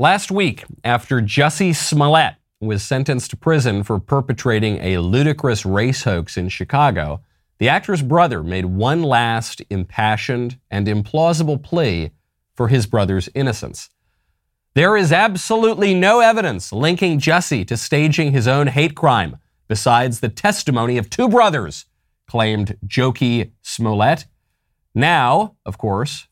Last week, after Jussie Smollett was sentenced to prison for perpetrating a ludicrous race hoax in Chicago, the actor's brother made one last impassioned and implausible plea for his brother's innocence. There is absolutely no evidence linking Jussie to staging his own hate crime, besides the testimony of two brothers, claimed Jocqui Smollett. Now, of course,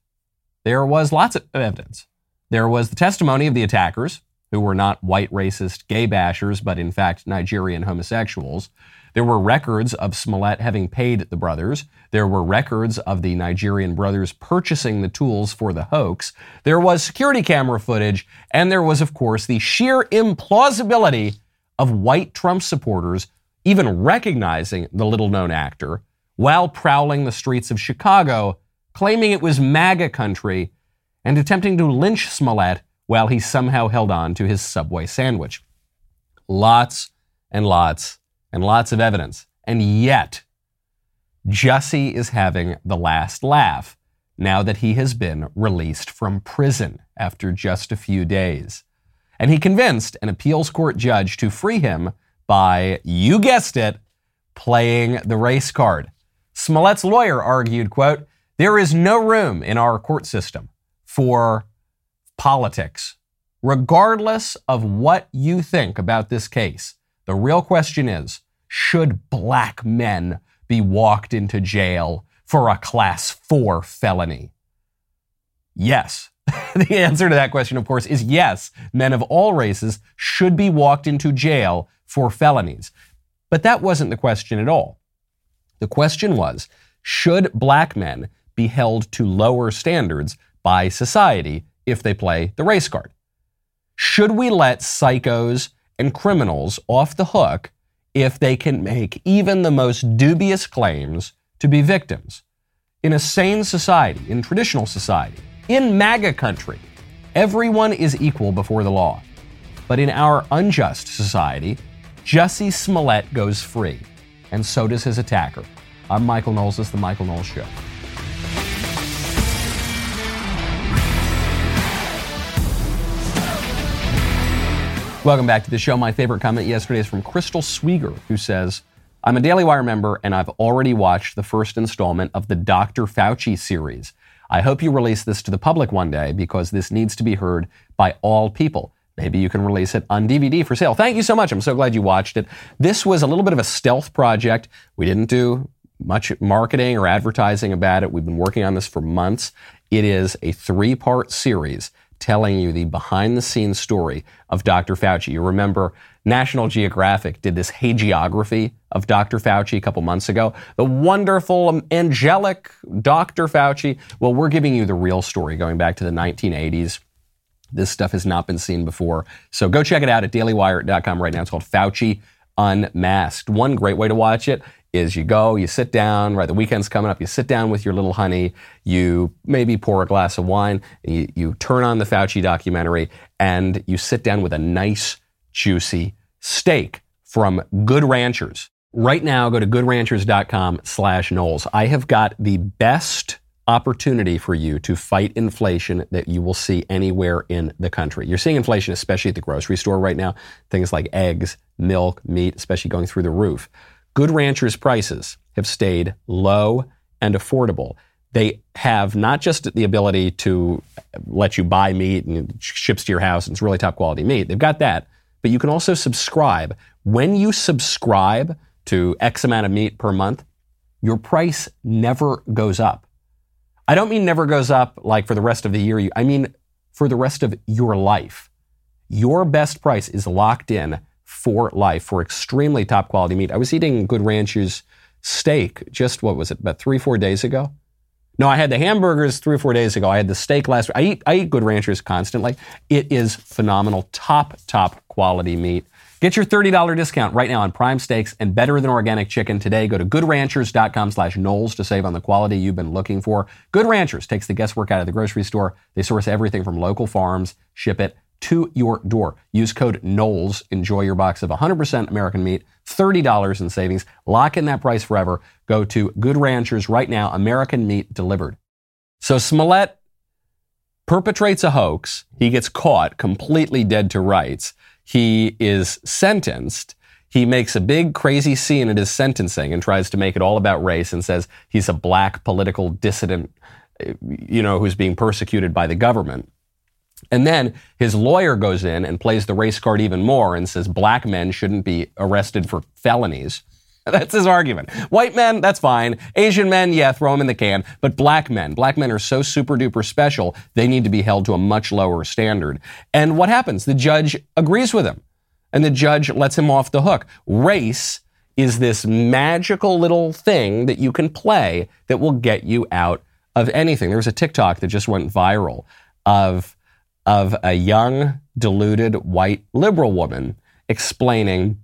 there was lots of evidence. There was the testimony of the attackers, who were not white racist gay bashers, but in fact Nigerian homosexuals. There were records of Smollett having paid the brothers. There were records of the Nigerian brothers purchasing the tools for the hoax. There was security camera footage. And there was, of course, the sheer implausibility of white Trump supporters even recognizing the little known actor while prowling the streets of Chicago, claiming it was MAGA country and attempting to lynch Smollett while he somehow held on to his Subway sandwich. Lots and lots and lots of evidence. And yet, Jussie is having the last laugh now that he has been released from prison after just a few days. And he convinced an appeals court judge to free him by, you guessed it, playing the race card. Smollett's lawyer argued, quote, there is no room in our court system for politics. Regardless of what you think about this case, the real question is should black men be walked into jail for a class four felony? Yes. the answer to that question, of course, is yes. Men of all races should be walked into jail for felonies. But that wasn't the question at all. The question was should black men be held to lower standards by society if they play the race card? Should we let psychos and criminals off the hook if they can make even the most dubious claims to be victims? In a sane society, in traditional society, in MAGA country, everyone is equal before the law. But in our unjust society, Jussie Smollett goes free, and so does his attacker. I'm Michael Knowles. This is The Michael Knowles Show. Welcome back to the show. My favorite comment yesterday is from Crystal Swieger, who says, I'm a Daily Wire member and I've already watched the first installment of the Dr. Fauci series. I hope you release this to the public one day because this needs to be heard by all people. Maybe you can release it on DVD for sale. Thank you so much. I'm so glad you watched it. This was a little bit of a stealth project. We didn't do much marketing or advertising about it. We've been working on this for months. It is a three part series telling you the behind the scenes story of Dr. Fauci. You remember National Geographic did this hagiography of Dr. Fauci a couple months ago. The wonderful, um, angelic Dr. Fauci. Well, we're giving you the real story going back to the 1980s. This stuff has not been seen before. So go check it out at dailywire.com right now. It's called Fauci Unmasked. One great way to watch it is you go, you sit down, right? The weekend's coming up. You sit down with your little honey. You maybe pour a glass of wine. You, you turn on the Fauci documentary and you sit down with a nice, juicy steak from Good Ranchers. Right now, go to goodranchers.com slash Knowles. I have got the best opportunity for you to fight inflation that you will see anywhere in the country. You're seeing inflation, especially at the grocery store right now. Things like eggs, milk, meat, especially going through the roof. Good Ranchers prices have stayed low and affordable. They have not just the ability to let you buy meat and ships to your house and it's really top quality meat. They've got that, but you can also subscribe. When you subscribe to X amount of meat per month, your price never goes up. I don't mean never goes up like for the rest of the year. I mean for the rest of your life. Your best price is locked in for life for extremely top quality meat. I was eating Good Ranchers steak just, what was it, about three, four days ago? No, I had the hamburgers three or four days ago. I had the steak last. week. I eat I eat Good Ranchers constantly. It is phenomenal, top top quality meat. Get your $30 discount right now on prime steaks and better than organic chicken today. Go to goodranchers.com slash Knowles to save on the quality you've been looking for. Good Ranchers takes the guesswork out of the grocery store. They source everything from local farms, ship it to your door. Use code Knowles. Enjoy your box of 100% American meat, $30 in savings. Lock in that price forever. Go to Good Ranchers right now, American meat delivered. So Smollett perpetrates a hoax. He gets caught completely dead to rights. He is sentenced. He makes a big crazy scene at his sentencing and tries to make it all about race and says he's a black political dissident, you know, who's being persecuted by the government. And then his lawyer goes in and plays the race card even more and says black men shouldn't be arrested for felonies. That's his argument. White men, that's fine. Asian men, yeah, throw them in the can. But black men, black men are so super duper special, they need to be held to a much lower standard. And what happens? The judge agrees with him. And the judge lets him off the hook. Race is this magical little thing that you can play that will get you out of anything. There was a TikTok that just went viral of, of a young, deluded white liberal woman explaining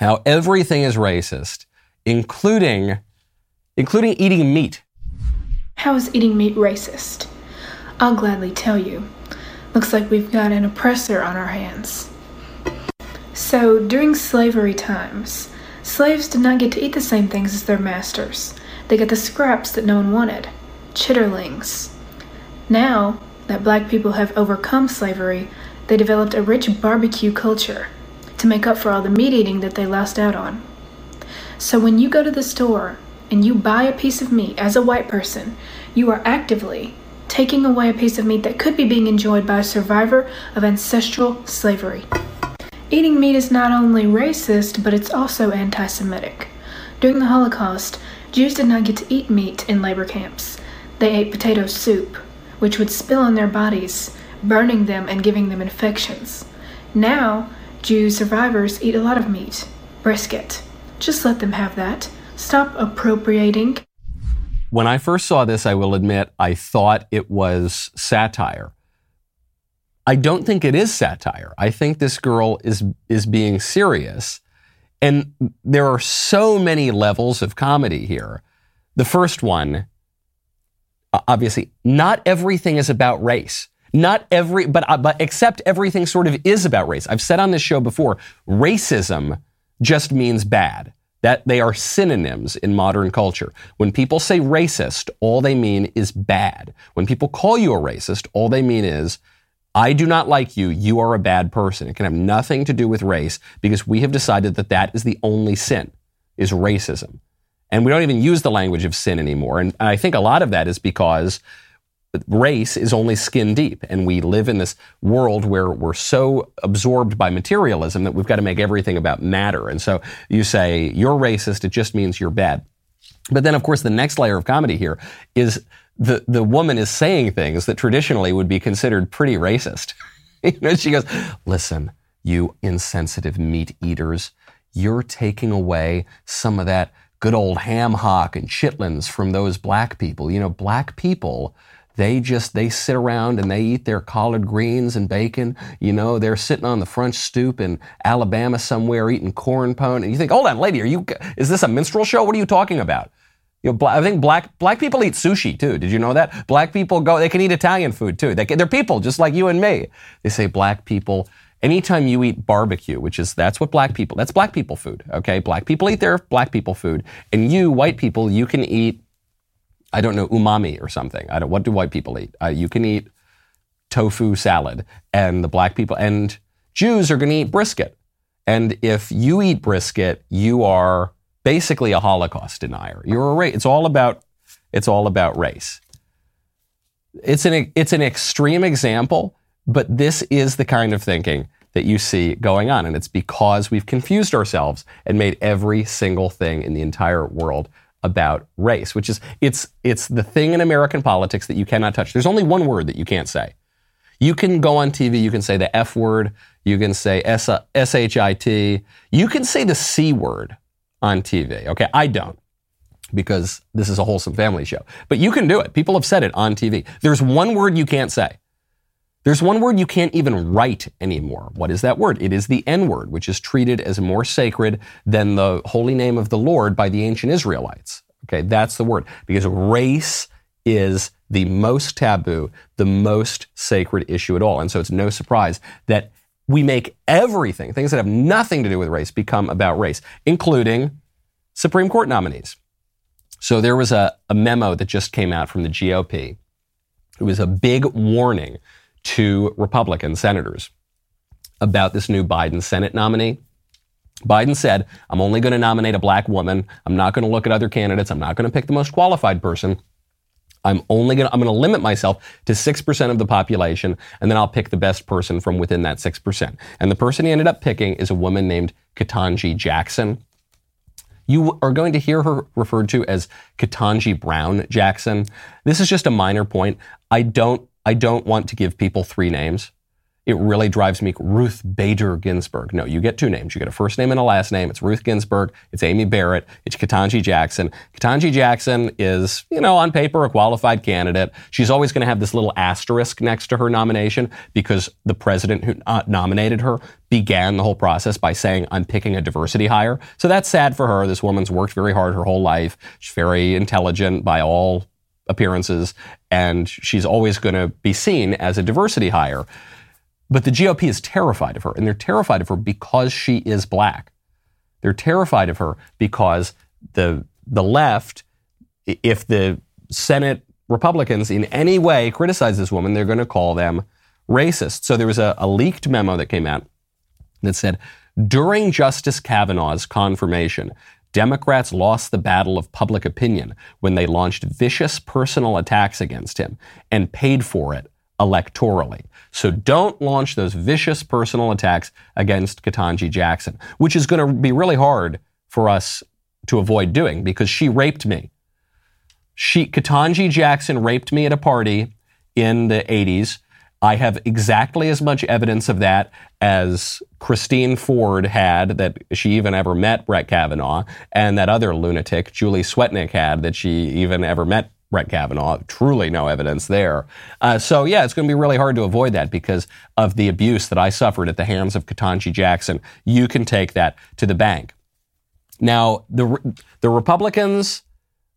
how everything is racist, including, including eating meat. How is eating meat racist? I'll gladly tell you. Looks like we've got an oppressor on our hands. So, during slavery times, slaves did not get to eat the same things as their masters. They got the scraps that no one wanted chitterlings. Now that black people have overcome slavery, they developed a rich barbecue culture to make up for all the meat eating that they lost out on. So when you go to the store and you buy a piece of meat as a white person, you are actively taking away a piece of meat that could be being enjoyed by a survivor of ancestral slavery. Eating meat is not only racist, but it's also anti Semitic. During the Holocaust, Jews did not get to eat meat in labor camps. They ate potato soup, which would spill on their bodies, burning them and giving them infections. Now, Jew survivors eat a lot of meat, brisket. Just let them have that. Stop appropriating. When I first saw this, I will admit, I thought it was satire. I don't think it is satire. I think this girl is is being serious. And there are so many levels of comedy here. The first one, obviously, not everything is about race. Not every, but, uh, but except everything sort of is about race. I've said on this show before, racism just means bad. That they are synonyms in modern culture. When people say racist, all they mean is bad. When people call you a racist, all they mean is, I do not like you. You are a bad person. It can have nothing to do with race because we have decided that that is the only sin, is racism. And we don't even use the language of sin anymore. And I think a lot of that is because race is only skin deep. And we live in this world where we're so absorbed by materialism that we've got to make everything about matter. And so you say, you're racist, it just means you're bad. But then, of course, the next layer of comedy here is the, the woman is saying things that traditionally would be considered pretty racist. you know, she goes, listen, you insensitive meat eaters, you're taking away some of that good old ham hock and chitlins from those black people. You know, black people they just they sit around and they eat their collard greens and bacon. You know, they're sitting on the front stoop in Alabama somewhere eating corn pone. And you think, hold on, lady, are you? Is this a minstrel show? What are you talking about? You know, I think black black people eat sushi too. Did you know that? Black people go. They can eat Italian food too. They can, they're people just like you and me. They say black people. Anytime you eat barbecue, which is that's what black people. That's black people food. Okay, black people eat their black people food, and you white people, you can eat I don't know, umami or something. I don't, what do white people eat? Uh, you can eat tofu salad, and the black people and Jews are going to eat brisket. And if you eat brisket, you are basically a Holocaust denier. You're a race. It's all about it's all about race. It's an it's an extreme example, but this is the kind of thinking that you see going on, and it's because we've confused ourselves and made every single thing in the entire world about race, which is it's it's the thing in American politics that you cannot touch. There's only one word that you can't say. You can go on TV, you can say the F word, you can say uh, S H I T, you can say the C word on TV. Okay, I don't because this is a wholesome family show. But you can do it. People have said it on TV. There's one word you can't say. There's one word you can't even write anymore. What is that word? It is the N word, which is treated as more sacred than the holy name of the Lord by the ancient Israelites. Okay, that's the word. Because race is the most taboo, the most sacred issue at all. And so it's no surprise that we make everything, things that have nothing to do with race, become about race, including Supreme Court nominees. So there was a, a memo that just came out from the GOP It was a big warning to Republican senators about this new Biden Senate nominee. Biden said, I'm only going to nominate a black woman. I'm not going to look at other candidates. I'm not going to pick the most qualified person. I'm only going to, I'm going to limit myself to 6% of the population, and then I'll pick the best person from within that 6%. And the person he ended up picking is a woman named Ketanji Jackson. You are going to hear her referred to as Ketanji Brown Jackson. This is just a minor point. I don't, I don't want to give people three names. It really drives me. Ruth Bader Ginsburg. No, you get two names. You get a first name and a last name. It's Ruth Ginsburg. It's Amy Barrett. It's Ketanji Jackson. Ketanji Jackson is, you know, on paper, a qualified candidate. She's always going to have this little asterisk next to her nomination because the president who uh, nominated her began the whole process by saying, I'm picking a diversity hire. So that's sad for her. This woman's worked very hard her whole life. She's very intelligent by all appearances, and she's always going to be seen as a diversity hire. But the GOP is terrified of her, and they're terrified of her because she is black. They're terrified of her because the the left, if the Senate Republicans in any way criticize this woman, they're going to call them racist. So there was a, a leaked memo that came out that said during Justice Kavanaugh's confirmation, Democrats lost the battle of public opinion when they launched vicious personal attacks against him and paid for it electorally. So don't launch those vicious personal attacks against Ketanji Jackson, which is going to be really hard for us to avoid doing because she raped me. She, Ketanji Jackson raped me at a party in the 80s. I have exactly as much evidence of that as Christine Ford had that she even ever met Brett Kavanaugh, and that other lunatic, Julie Swetnick, had that she even ever met Brett Kavanaugh. Truly no evidence there. Uh, so, yeah, it's going to be really hard to avoid that because of the abuse that I suffered at the hands of Ketanji Jackson. You can take that to the bank. Now, the, the Republicans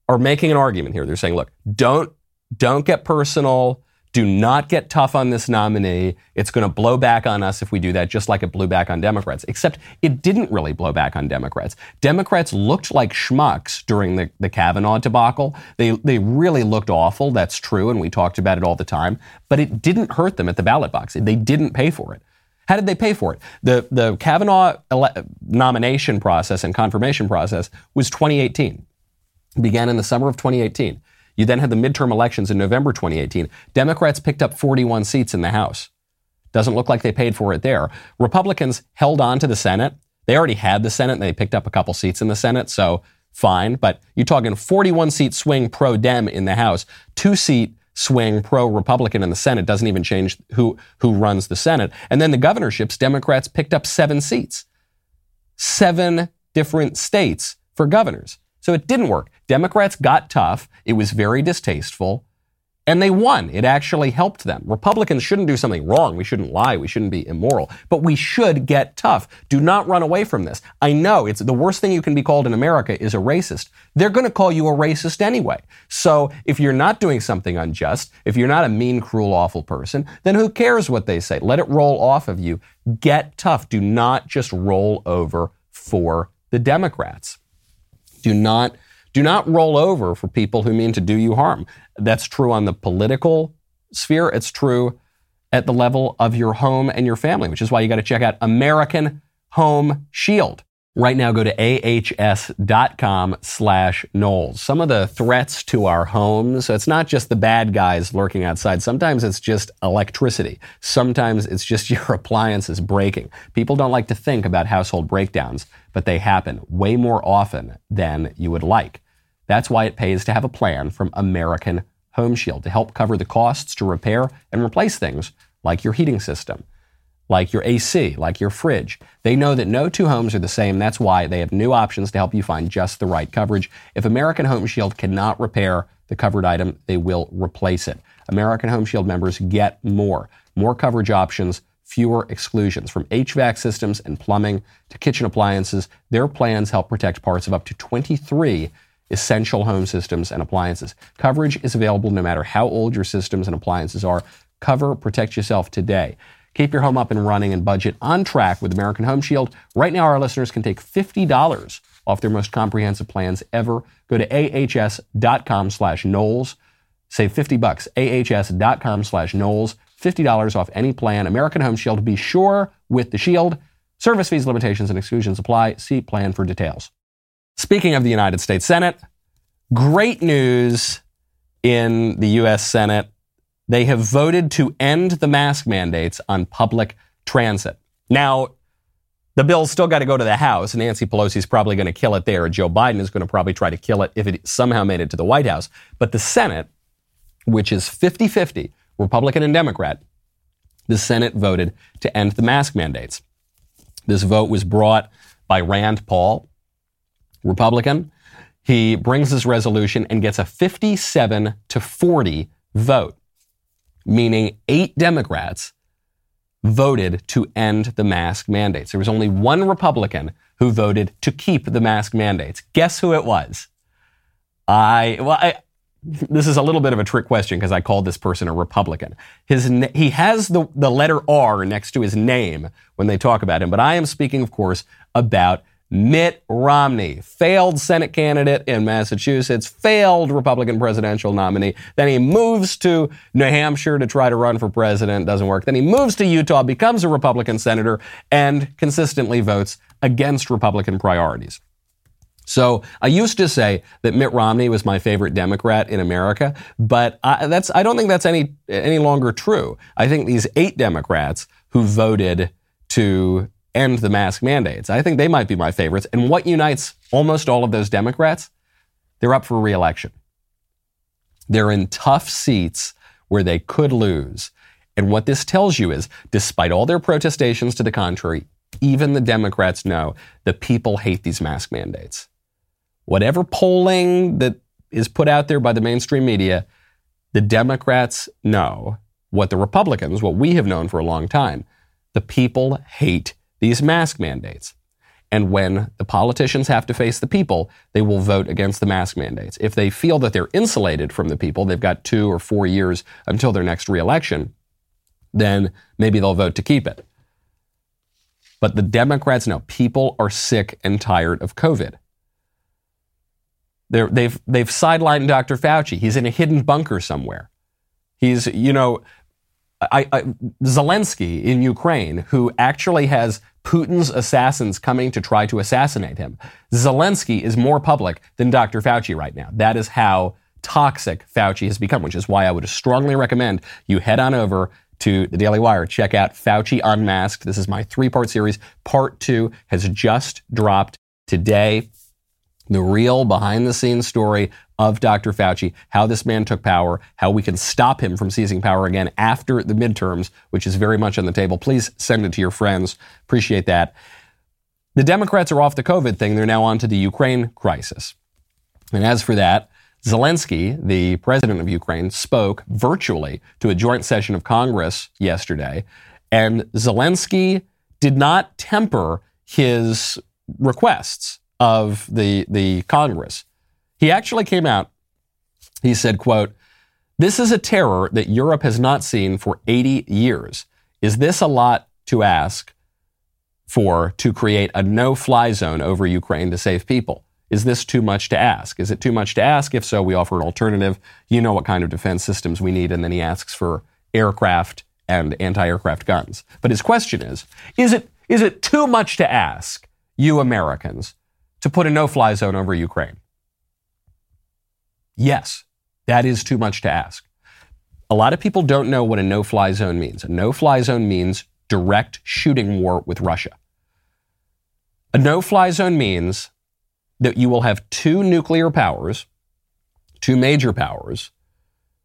are making an argument here. They're saying, look, don't, don't get personal. Do not get tough on this nominee. It's going to blow back on us if we do that, just like it blew back on Democrats. Except it didn't really blow back on Democrats. Democrats looked like schmucks during the, the Kavanaugh debacle. They, they really looked awful. That's true. And we talked about it all the time. But it didn't hurt them at the ballot box. They didn't pay for it. How did they pay for it? The, the Kavanaugh ele- nomination process and confirmation process was 2018. It began in the summer of 2018. You then had the midterm elections in November 2018. Democrats picked up 41 seats in the House. Doesn't look like they paid for it there. Republicans held on to the Senate. They already had the Senate and they picked up a couple seats in the Senate, so fine. But you're talking 41 seat swing pro Dem in the House, two seat swing pro Republican in the Senate. Doesn't even change who, who runs the Senate. And then the governorships, Democrats picked up seven seats. Seven different states for governors. So it didn't work. Democrats got tough. It was very distasteful. And they won. It actually helped them. Republicans shouldn't do something wrong. We shouldn't lie. We shouldn't be immoral. But we should get tough. Do not run away from this. I know it's the worst thing you can be called in America is a racist. They're going to call you a racist anyway. So if you're not doing something unjust, if you're not a mean, cruel, awful person, then who cares what they say? Let it roll off of you. Get tough. Do not just roll over for the Democrats. Do not do not roll over for people who mean to do you harm. That's true on the political sphere. It's true at the level of your home and your family, which is why you got to check out American Home Shield. Right now, go to ahs.com slash Knowles. Some of the threats to our homes, it's not just the bad guys lurking outside. Sometimes it's just electricity. Sometimes it's just your appliances breaking. People don't like to think about household breakdowns, but they happen way more often than you would like. That's why it pays to have a plan from American Home Shield to help cover the costs to repair and replace things like your heating system like your AC, like your fridge. They know that no two homes are the same. That's why they have new options to help you find just the right coverage. If American Home Shield cannot repair the covered item, they will replace it. American Home Shield members get more. More coverage options, fewer exclusions. From HVAC systems and plumbing to kitchen appliances, their plans help protect parts of up to 23 essential home systems and appliances. Coverage is available no matter how old your systems and appliances are. Cover, protect yourself today. Keep your home up and running and budget on track with American Home Shield. Right now, our listeners can take $50 off their most comprehensive plans ever. Go to ahs.com slash Knowles. Save 50 bucks. ahs.com slash Knowles. $50 off any plan. American Home Shield. Be sure with the shield. Service fees, limitations, and exclusions apply. See plan for details. Speaking of the United States Senate, great news in the U.S. Senate. They have voted to end the mask mandates on public transit. Now, the bill's still got to go to the House. And Nancy Pelosi's probably going to kill it there. Joe Biden is going to probably try to kill it if it somehow made it to the White House. But the Senate, which is 50 50, Republican and Democrat, the Senate voted to end the mask mandates. This vote was brought by Rand Paul, Republican. He brings this resolution and gets a 57 to 40 vote, meaning eight Democrats voted to end the mask mandates. There was only one Republican who voted to keep the mask mandates. Guess who it was? I, well, I, this is a little bit of a trick question because I called this person a Republican. His, he has the, the letter R next to his name when they talk about him, but I am speaking, of course, about Mitt Romney, failed Senate candidate in Massachusetts, failed Republican presidential nominee. Then he moves to New Hampshire to try to run for president, doesn't work. Then he moves to Utah, becomes a Republican senator, and consistently votes against Republican priorities. So I used to say that Mitt Romney was my favorite Democrat in America, but I, that's I don't think that's any any longer true. I think these eight Democrats who voted to end the mask mandates. I think they might be my favorites. And what unites almost all of those Democrats? They're up for reelection. They're in tough seats where they could lose. And what this tells you is, despite all their protestations to the contrary, even the Democrats know the people hate these mask mandates. Whatever polling that is put out there by the mainstream media, the Democrats know what the Republicans, what we have known for a long time, the people hate these mask mandates. And when the politicians have to face the people, they will vote against the mask mandates. If they feel that they're insulated from the people, they've got two or four years until their next reelection, then maybe they'll vote to keep it. But the Democrats know people are sick and tired of COVID. they have they've, they've sidelined Dr. Fauci. He's in a hidden bunker somewhere. He's, you know, I, I, Zelensky in Ukraine, who actually has Putin's assassins coming to try to assassinate him. Zelensky is more public than Dr. Fauci right now. That is how toxic Fauci has become, which is why I would strongly recommend you head on over to the Daily Wire. Check out Fauci Unmasked. This is my three part series. Part two has just dropped today the real behind the scenes story of Dr. Fauci, how this man took power, how we can stop him from seizing power again after the midterms, which is very much on the table. Please send it to your friends. Appreciate that. The Democrats are off the COVID thing. They're now on to the Ukraine crisis. And as for that, Zelensky, the president of Ukraine, spoke virtually to a joint session of Congress yesterday. And Zelensky did not temper his requests of the, the Congress. He actually came out. He said, quote, this is a terror that Europe has not seen for 80 years. Is this a lot to ask for to create a no fly zone over Ukraine to save people? Is this too much to ask? Is it too much to ask? If so, we offer an alternative. You know what kind of defense systems we need. And then he asks for aircraft and anti aircraft guns. But his question is, is it, is it too much to ask, you Americans, to put a no fly zone over Ukraine? Yes, that is too much to ask. A lot of people don't know what a no fly zone means. A no fly zone means direct shooting war with Russia. A no fly zone means that you will have two nuclear powers, two major powers,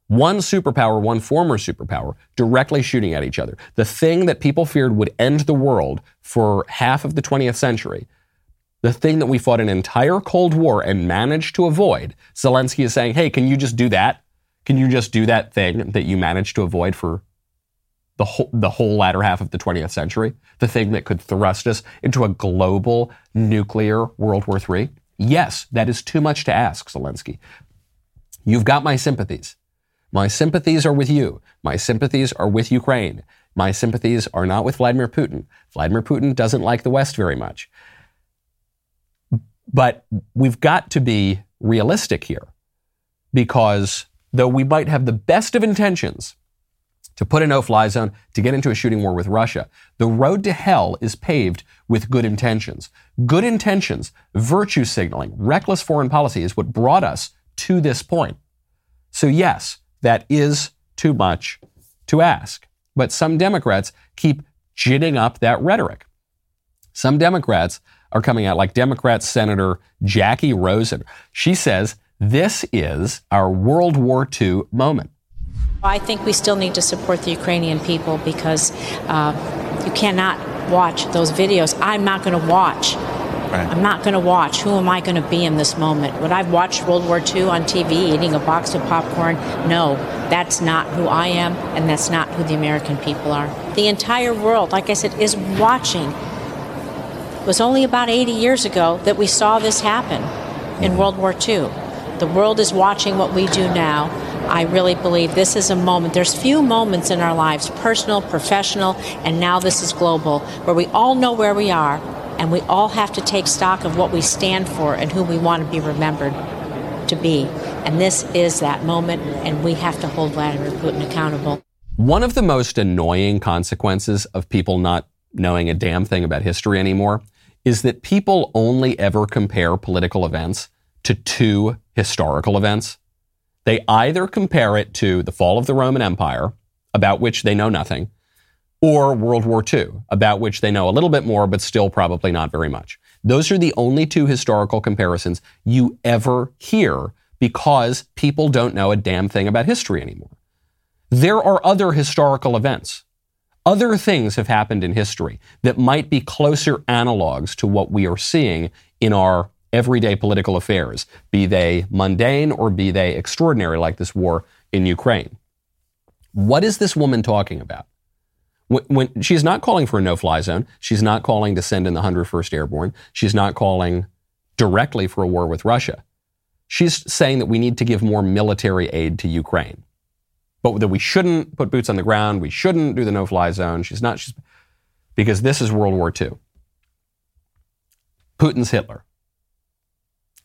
one superpower, one former superpower, directly shooting at each other. The thing that people feared would end the world for half of the 20th century the thing that we fought an entire Cold War and managed to avoid, Zelensky is saying, hey, can you just do that? Can you just do that thing that you managed to avoid for the whole, the whole latter half of the 20th century? The thing that could thrust us into a global nuclear World War III? Yes, that is too much to ask, Zelensky. You've got my sympathies. My sympathies are with you. My sympathies are with Ukraine. My sympathies are not with Vladimir Putin. Vladimir Putin doesn't like the West very much. But we've got to be realistic here because though we might have the best of intentions to put a no fly zone, to get into a shooting war with Russia, the road to hell is paved with good intentions. Good intentions, virtue signaling, reckless foreign policy is what brought us to this point. So, yes, that is too much to ask. But some Democrats keep ginning up that rhetoric. Some Democrats are coming out, like Democrat Senator Jackie Rosen. She says this is our World War II moment. I think we still need to support the Ukrainian people because uh, you cannot watch those videos. I'm not going to watch. Right. I'm not going to watch. Who am I going to be in this moment? Would I watch World War II on TV eating a box of popcorn? No, that's not who I am, and that's not who the American people are. The entire world, like I said, is watching. It was only about 80 years ago that we saw this happen in mm. World War II. The world is watching what we do now. I really believe this is a moment. There's few moments in our lives, personal, professional, and now this is global, where we all know where we are and we all have to take stock of what we stand for and who we want to be remembered to be. And this is that moment, and we have to hold Vladimir Putin accountable. One of the most annoying consequences of people not knowing a damn thing about history anymore is that people only ever compare political events to two historical events. They either compare it to the fall of the Roman Empire, about which they know nothing, or World War II, about which they know a little bit more, but still probably not very much. Those are the only two historical comparisons you ever hear because people don't know a damn thing about history anymore. There are other historical events. Other things have happened in history that might be closer analogs to what we are seeing in our everyday political affairs, be they mundane or be they extraordinary, like this war in Ukraine. What is this woman talking about? When, when she's not calling for a no-fly zone, she's not calling to send in the 101st Airborne, she's not calling directly for a war with Russia. She's saying that we need to give more military aid to Ukraine, but that we shouldn't put boots on the ground, we shouldn't do the no-fly zone. She's not, she's, because this is World War II. Putin's Hitler.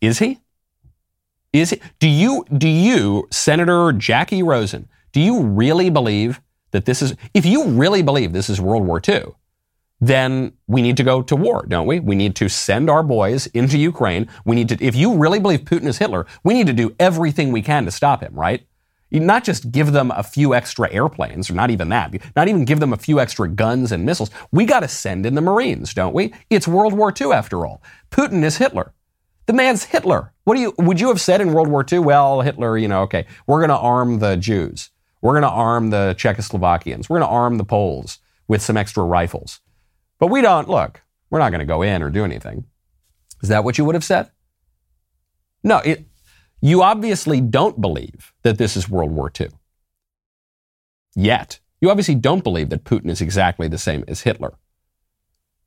Is he? Is he? Do you, do you, Senator Jackie Rosen, do you really believe that this is, if you really believe this is World War II, then we need to go to war, don't we? We need to send our boys into Ukraine. We need to, if you really believe Putin is Hitler, we need to do everything we can to stop him, right? Not just give them a few extra airplanes, or not even that, not even give them a few extra guns and missiles. We got to send in the Marines, don't we? It's World War II after all. Putin is Hitler. The man's Hitler. What do you would you have said in World War II? Well, Hitler, you know, okay, we're going to arm the Jews. We're going to arm the Czechoslovakians. We're going to arm the Poles with some extra rifles. But we don't look. We're not going to go in or do anything. Is that what you would have said? No, it, you obviously don't believe that this is World War II. Yet. You obviously don't believe that Putin is exactly the same as Hitler.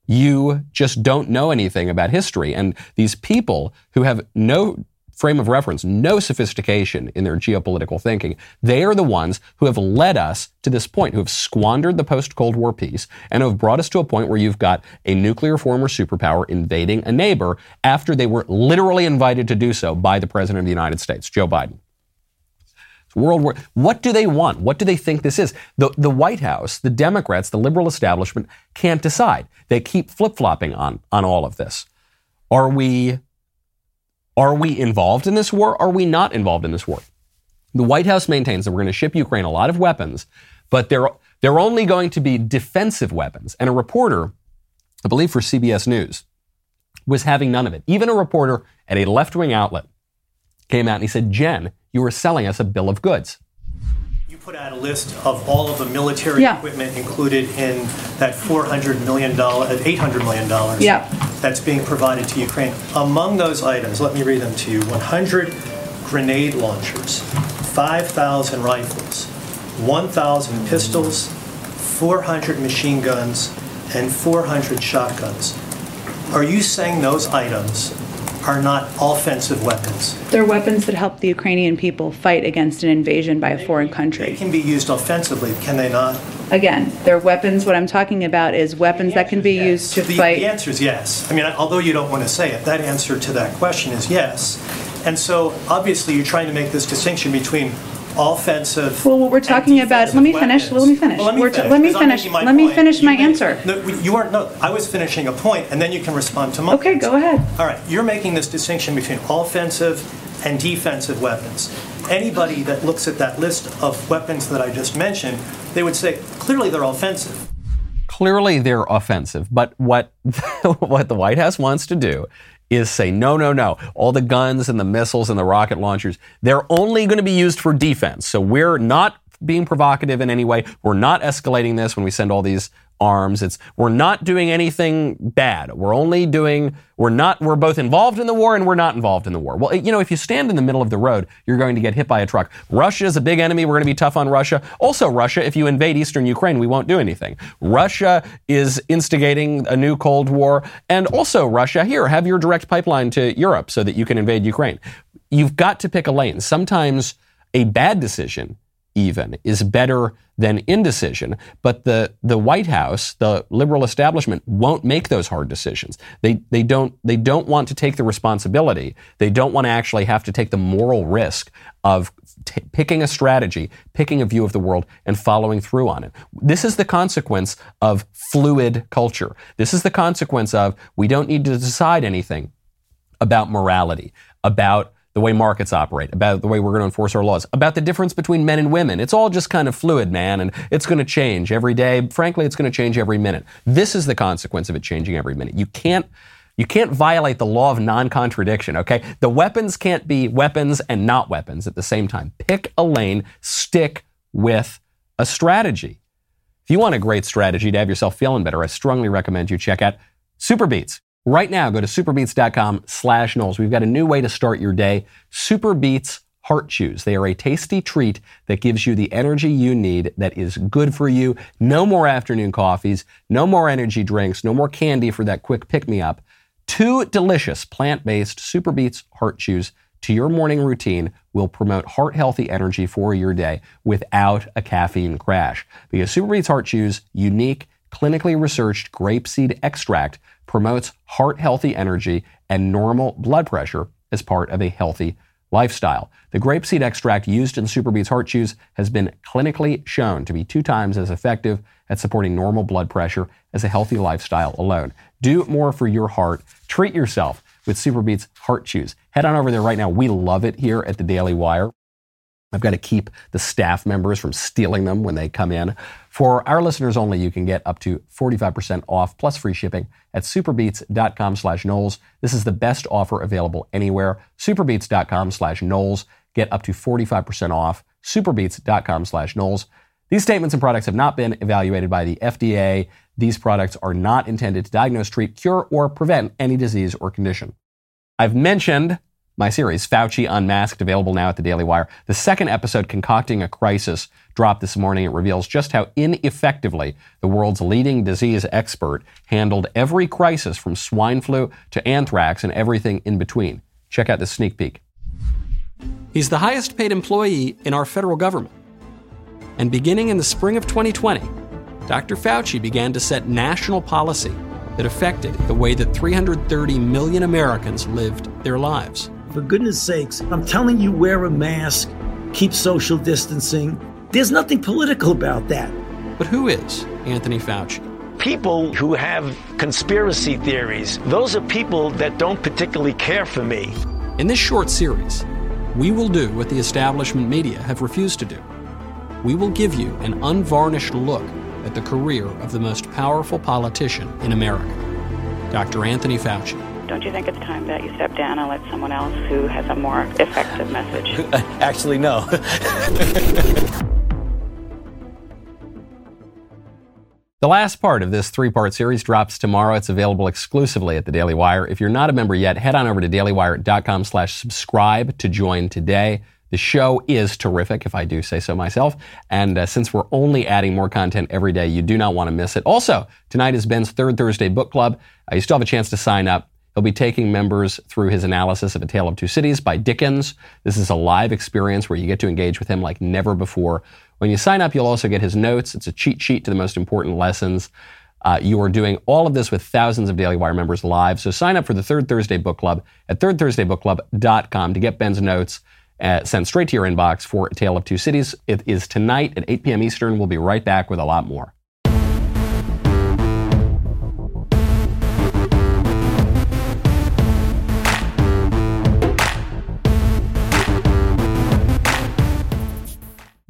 You just don't know anything about history. And these people who have no frame of reference, no sophistication in their geopolitical thinking, they are the ones who have led us to this point, who have squandered the post Cold War peace and have brought us to a point where you've got a nuclear former superpower invading a neighbor after they were literally invited to do so by the President of the United States, Joe Biden. World War. What do they want? What do they think this is? The, the White House, the Democrats, the liberal establishment can't decide. They keep flip flopping on, on all of this. Are we, are we involved in this war? Are we not involved in this war? The White House maintains that we're going to ship Ukraine a lot of weapons, but they're, they're only going to be defensive weapons. And a reporter, I believe for CBS News, was having none of it. Even a reporter at a left wing outlet came out and he said, Jen, you were selling us a bill of goods. Put out a list of all of the military yeah. equipment included in that $400 million, uh, $800 million yeah. that's being provided to Ukraine. Among those items, let me read them to you 100 grenade launchers, 5,000 rifles, 1,000 pistols, 400 machine guns, and 400 shotguns. Are you saying those items are not offensive weapons. They're weapons that help the Ukrainian people fight against an invasion by a foreign country. They can be used offensively, can they not? Again, they're weapons. What I'm talking about is weapons that can be yes. used to the, fight. The answer is yes. I mean, although you don't want to say it, that answer to that question is yes. And so obviously you're trying to make this distinction between offensive. Well, what we're talking about. Let me finish. Let me finish. Well, let me We're finish. let me 'cause I'm finish. making my Let me point. finish my You made- answer. No, you weren't. No, I was finishing a point, and then you can respond to my. Okay, go ahead. All right, you're making this distinction between offensive and defensive weapons. Anybody that looks at that list of weapons that I just mentioned, they would say clearly they're offensive. Clearly, they're offensive. But what what the White House wants to do is say, no, no, no. All the guns and the missiles and the rocket launchers, they're only going to be used for defense. So we're not being provocative in any way. We're not escalating this when we send all these arms. It's we're not doing anything bad. We're only doing we're not we're both involved in the war and we're not involved in the war. Well, you know, if you stand in the middle of the road, you're going to get hit by a truck. Russia is a big enemy. We're going to be tough on Russia. Also, Russia, if you invade eastern Ukraine, we won't do anything. Russia is instigating a new Cold War, and also Russia here have your direct pipeline to Europe so that you can invade Ukraine. You've got to pick a lane. Sometimes a bad decision even is better than indecision. But the, the White House, the liberal establishment, won't make those hard decisions. They, they, don't, they don't want to take the responsibility. They don't want to actually have to take the moral risk of t- picking a strategy, picking a view of the world, and following through on it. This is the consequence of fluid culture. This is the consequence of we don't need to decide anything about morality, about the way markets operate, about the way we're going to enforce our laws, about the difference between men and women. It's all just kind of fluid, man, and it's going to change every day. Frankly, it's going to change every minute. This is the consequence of it changing every minute. You can't you can't violate the law of non-contradiction, okay? The weapons can't be weapons and not weapons at the same time. Pick a lane, stick with a strategy. If you want a great strategy to have yourself feeling better, I strongly recommend you check out SuperBeets. Right now, go to superbeets.com slash Knowles. We've got a new way to start your day. SuperBeets Heart Chews. They are a tasty treat that gives you the energy you need that is good for you. No more afternoon coffees, no more energy drinks, no more candy for that quick pick me up. Two delicious plant based SuperBeets Heart Chews to your morning routine will promote heart healthy energy for your day without a caffeine crash. Because SuperBeets Heart Chews unique, clinically researched grapeseed extract promotes heart healthy energy and normal blood pressure as part of a healthy lifestyle. The grapeseed extract used in SuperBeets Heart Chews has been clinically shown to be two times as effective at supporting normal blood pressure as a healthy lifestyle alone. Do more for your heart. Treat yourself with SuperBeets Heart Chews. Head on over there right now. We love it here at the Daily Wire. I've got to keep the staff members from stealing them when they come in. For our listeners only, you can get up to 45% off plus free shipping at superbeets.com slash Knowles. This is the best offer available anywhere. SuperBeets.com slash Knowles. Get up to 45% off. SuperBeets.com slash Knowles. These statements and products have not been evaluated by the FDA. These products are not intended to diagnose, treat, cure, or prevent any disease or condition. I've mentioned my series, Fauci Unmasked, available now at the Daily Wire. The second episode, Concocting a Crisis, dropped this morning. It reveals just how ineffectively the world's leading disease expert handled every crisis from swine flu to anthrax and everything in between. Check out this sneak peek. He's the highest paid employee in our federal government. And beginning in the spring of 2020, Dr. Fauci began to set national policy that affected the way that 330 million Americans lived their lives. For goodness sakes, I'm telling you, wear a mask, keep social distancing. There's nothing political about that. But who is Anthony Fauci? People who have conspiracy theories, those are people that don't particularly care for me. In this short series, we will do what the establishment media have refused to do. We will give you an unvarnished look at the career of the most powerful politician in America, Dr. Anthony Fauci. Don't you think it's time that you step down and let someone else who has a more effective message? Actually, no. The last part of this three part series drops tomorrow. It's available exclusively at the Daily Wire. If you're not a member yet, head on over to dailywire.com slash subscribe to join today. The show is terrific, if I do say so myself. And uh, since we're only adding more content every day, you do not want to miss it. Also, tonight is Ben's third Thursday book club. Uh, you still have a chance to sign up. He'll be taking members through his analysis of A Tale of Two Cities by Dickens. This is a live experience where you get to engage with him like never before. When you sign up, you'll also get his notes. It's a cheat sheet to the most important lessons. Uh, you are doing all of this with thousands of Daily Wire members live. So sign up for the Third Thursday Book Club at thirdthursdaybookclub.com to get Ben's notes uh, sent straight to your inbox for A Tale of Two Cities. It is tonight at 8 p.m. Eastern. We'll be right back with a lot more.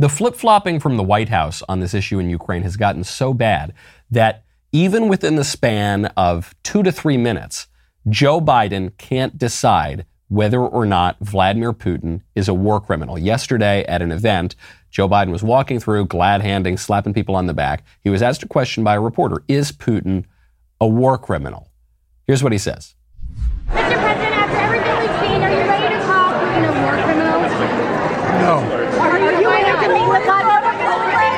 The flip flopping from the White House on this issue in Ukraine has gotten so bad that even within the span of two to three minutes, Joe Biden can't decide whether or not Vladimir Putin is a war criminal. Yesterday at an event, Joe Biden was walking through, glad handing, slapping people on the back. He was asked a question by a reporter Is Putin a war criminal? Here's what he says Mr. President, after everything we've seen, are you ready to call Putin a war criminal? No. Are you, are you ready to meet with Vladimir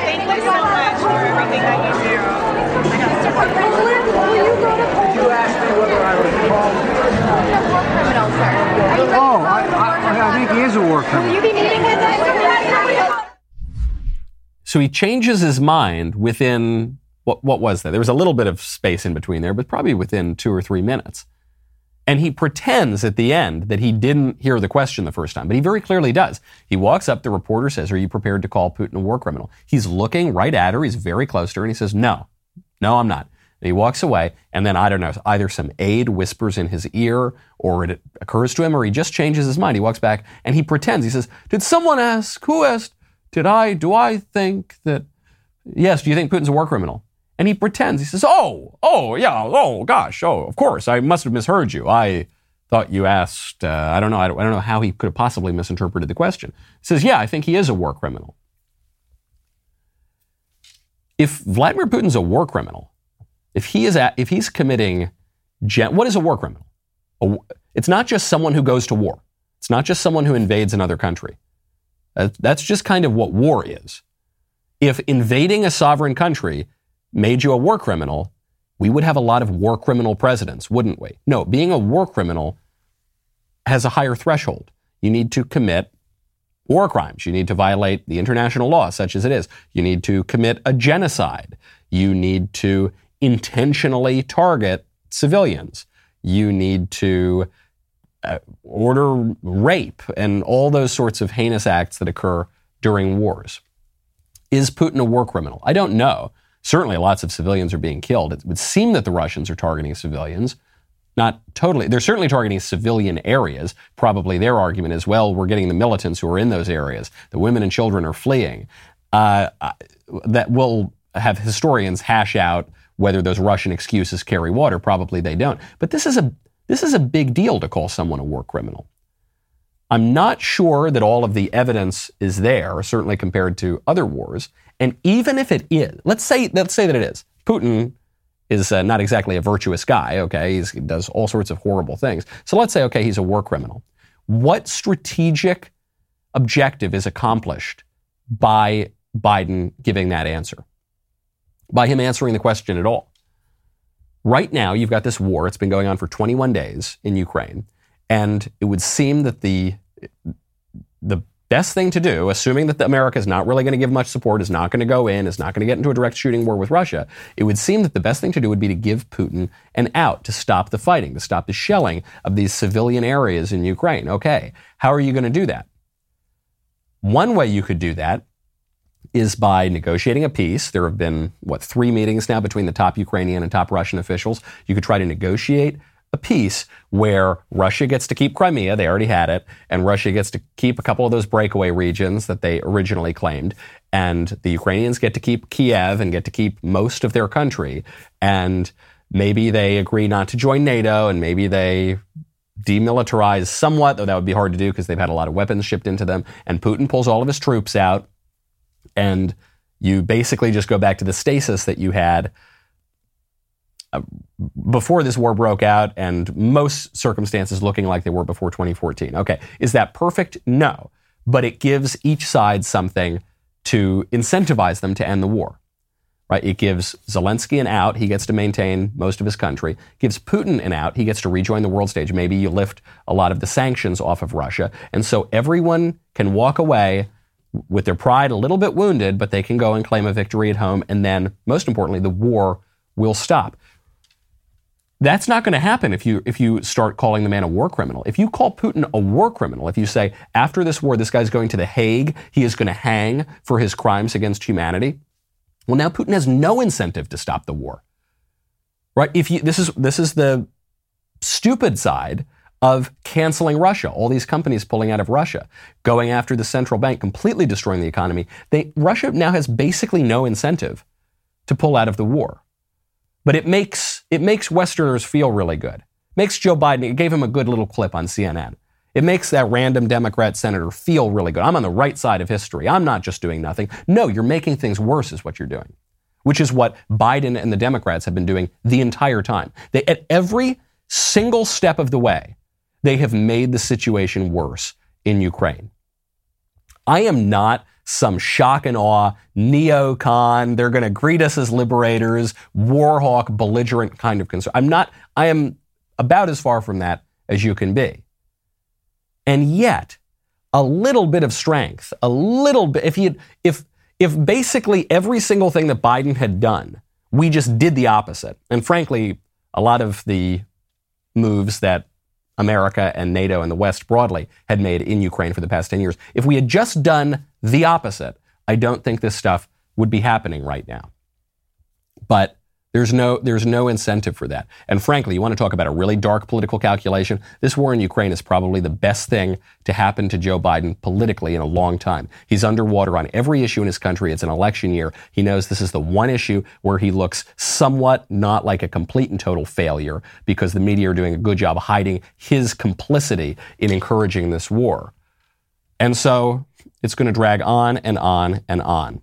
Thank you so much for everything that you do. Mr. President, will you go to Poland? You asked me whether I was called. Putin a war criminal, sir? Are you ready Oh, I, call him a war I, I think he is a war Will you be meeting with him? So he changes his mind within what, what was that? There was a little bit of space in between there, but probably within two or three minutes. And he pretends at the end that he didn't hear the question the first time, but he very clearly does. He walks up, the reporter says, Are you prepared to call Putin a war criminal? He's looking right at her, he's very close to her, and he says, No, no, I'm not. And he walks away, and then I don't know, either some aide whispers in his ear, or it occurs to him, or he just changes his mind. He walks back and he pretends. He says, Did someone ask? Who asked? Did I? Do I think that? Yes, do you think Putin's a war criminal? And he pretends. He says, Oh, oh, yeah, oh, gosh, oh, of course. I must have misheard you. I thought you asked, uh, I don't know, I don't, I don't know how he could have possibly misinterpreted the question. He says, Yeah, I think he is a war criminal. If Vladimir Putin's a war criminal, if he is at, if he's committing, gen- what is a war criminal? A, it's not just someone who goes to war. It's not just someone who invades another country. That's just kind of what war is. If invading a sovereign country made you a war criminal, we would have a lot of war criminal presidents, wouldn't we? No, being a war criminal has a higher threshold. You need to commit war crimes. You need to violate the international law, such as it is. You need to commit a genocide. You need to intentionally target civilians. You need to uh, order rape and all those sorts of heinous acts that occur during wars. Is Putin a war criminal? I don't know. Certainly, lots of civilians are being killed. It would seem that the Russians are targeting civilians. Not totally. They're certainly targeting civilian areas. Probably their argument is, well, we're getting the militants who are in those areas. The women and children are fleeing. Uh, that will have historians hash out whether those Russian excuses carry water. Probably they don't. But this is a this is a big deal to call someone a war criminal. I'm not sure that all of the evidence is there, certainly compared to other wars. And even if it is, let's say let's say that it is. Putin is uh, not exactly a virtuous guy. Okay, he's, he does all sorts of horrible things. So let's say okay, he's a war criminal. What strategic objective is accomplished by Biden giving that answer? By him answering the question at all? Right now, you've got this war. It's been going on for 21 days in Ukraine. And it would seem that the, the best thing to do, assuming that America is not really going to give much support, is not going to go in, is not going to get into a direct shooting war with Russia, it would seem that the best thing to do would be to give Putin an out to stop the fighting, to stop the shelling of these civilian areas in Ukraine. Okay, how are you going to do that? One way you could do that is by negotiating a peace. There have been, what, three meetings now between the top Ukrainian and top Russian officials. You could try to negotiate a peace where Russia gets to keep Crimea, they already had it, and Russia gets to keep a couple of those breakaway regions that they originally claimed, and the Ukrainians get to keep Kiev and get to keep most of their country, and maybe they agree not to join NATO, and maybe they demilitarize somewhat, though that would be hard to do because they've had a lot of weapons shipped into them, and Putin pulls all of his troops out, and you basically just go back to the stasis that you had before this war broke out and most circumstances looking like they were before 2014. Okay, is that perfect? No. But it gives each side something to incentivize them to end the war. Right? It gives Zelensky an out, he gets to maintain most of his country. It gives Putin an out, he gets to rejoin the world stage. Maybe you lift a lot of the sanctions off of Russia. And so everyone can walk away with their pride a little bit wounded, but they can go and claim a victory at home. And then, most importantly, the war will stop That's not going to happen if you if you start calling the man a war criminal. If you call Putin a war criminal, if you say after this war this guy's going to the Hague, he is going to hang for his crimes against humanity, well now Putin has no incentive to stop the war. Right? If you this is this is the stupid side of canceling Russia. All these companies pulling out of Russia, going after the central bank, completely destroying the economy. They, Russia now has basically no incentive to pull out of the war. But it makes, it makes Westerners feel really good. Makes Joe Biden, it gave him a good little clip on CNN. It makes that random Democrat senator feel really good. I'm on the right side of history. I'm not just doing nothing. No, you're making things worse, is what you're doing, which is what Biden and the Democrats have been doing the entire time. They, at every single step of the way, they have made the situation worse in Ukraine. I am not some shock and awe neocon. They're going to greet us as liberators, warhawk, belligerent kind of concern. I'm not, I am about as far from that as you can be. And yet, a little bit of strength, a little bit, if you, if, if basically every single thing that Biden had done, we just did the opposite. And frankly, a lot of the moves that America and NATO and the West broadly had made in Ukraine for the past 10 years. If we had just done the opposite, I don't think this stuff would be happening right now. But there's no, there's no incentive for that. And frankly, you want to talk about a really dark political calculation? This war in Ukraine is probably the best thing to happen to Joe Biden politically in a long time. He's underwater on every issue in his country. It's an election year. He knows this is the one issue where he looks somewhat not like a complete and total failure because the media are doing a good job hiding his complicity in encouraging this war. And so it's going to drag on and on and on.